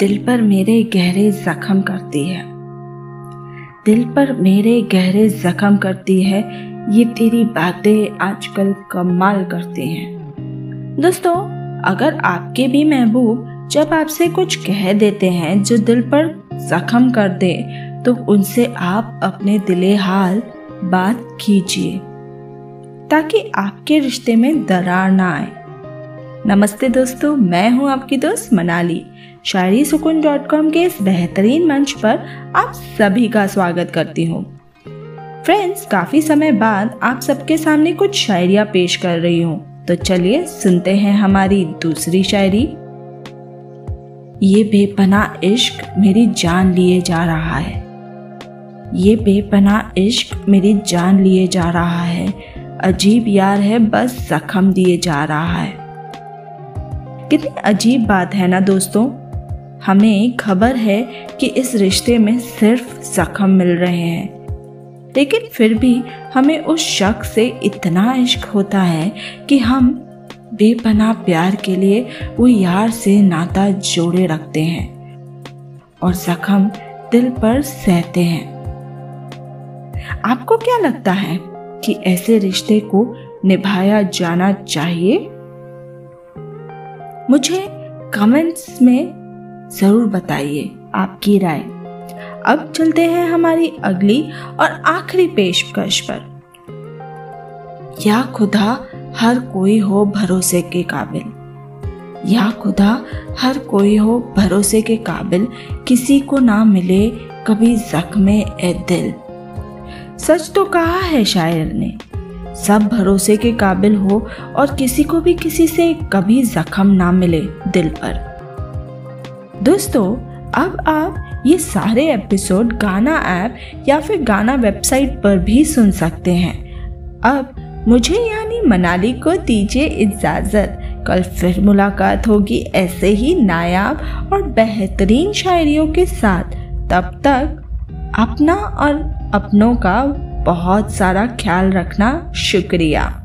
दिल पर मेरे गहरे जख्म करती है। दिल पर मेरे गहरे जख्म करती है। ये तेरी बातें आजकल कमाल करती हैं। दोस्तों, अगर आपके भी महबूब जब आपसे कुछ कह देते हैं जो दिल पर जख्म कर दे तो उनसे आप अपने दिले हाल बात कीजिए, ताकि आपके रिश्ते में दरार ना आए। नमस्ते दोस्तों, मैं हूँ आपकी दोस्त मनाली। शायरी सुकून डॉट कॉम के इस बेहतरीन मंच पर आप सभी का स्वागत करती हूँ। फ्रेंड्स काफ़ी समय बाद आप सबके सामने कुछ शायरिया पेश कर रही हूँ। तो चलिए सुनते हैं हमारी दूसरी शायरी। ये बेपना इश्क मेरी जान लिए जा रहा है। ये बेपना इश्क मेरी जान लिए जा रहा है। अजीब यार है, बस जख्म दिए जा रहा है। कितनी अजीब बात है ना दोस्तों। हमें खबर है कि इस रिश्ते में सिर्फ़ जख्म मिल रहे हैं। लेकिन फिर भी हमें उस शख्स से इतना इश्क होता है कि हम बेपना प्यार के लिए वो यार से नाता जोड़े रखते हैं और जख्म दिल पर सहते हैं। आपको क्या लगता है कि ऐसे रिश्ते को निभाया जाना चाहिए? मुझे कमेंट्स में ज़रूर बताइए आपकी राय। अब चलते हैं हमारी अगली और आखिरी पेशकश पर। या खुदा हर कोई हो भरोसे के काबिल। या खुदा हर कोई हो भरोसे के काबिल, किसी को ना मिले कभी जख्मे ए दिल। सच तो कहा है शायर ने सब भरोसे के काबिल हो और किसी को भी किसी से कभी जख्म ना मिले दिल पर। दोस्तों, अब आप ये सारे एपिसोड गाना ऐप या फिर गाना वेबसाइट पर भी सुन सकते हैं। अब मुझे यानी मनाली को दीजिए इजाज़त। कल फिर मुलाकात होगी ऐसे ही नायाब और बेहतरीन शायरियों के साथ। तब तक अपना और अपनों का बहुत सारा ख्याल रखना शुक्रिया।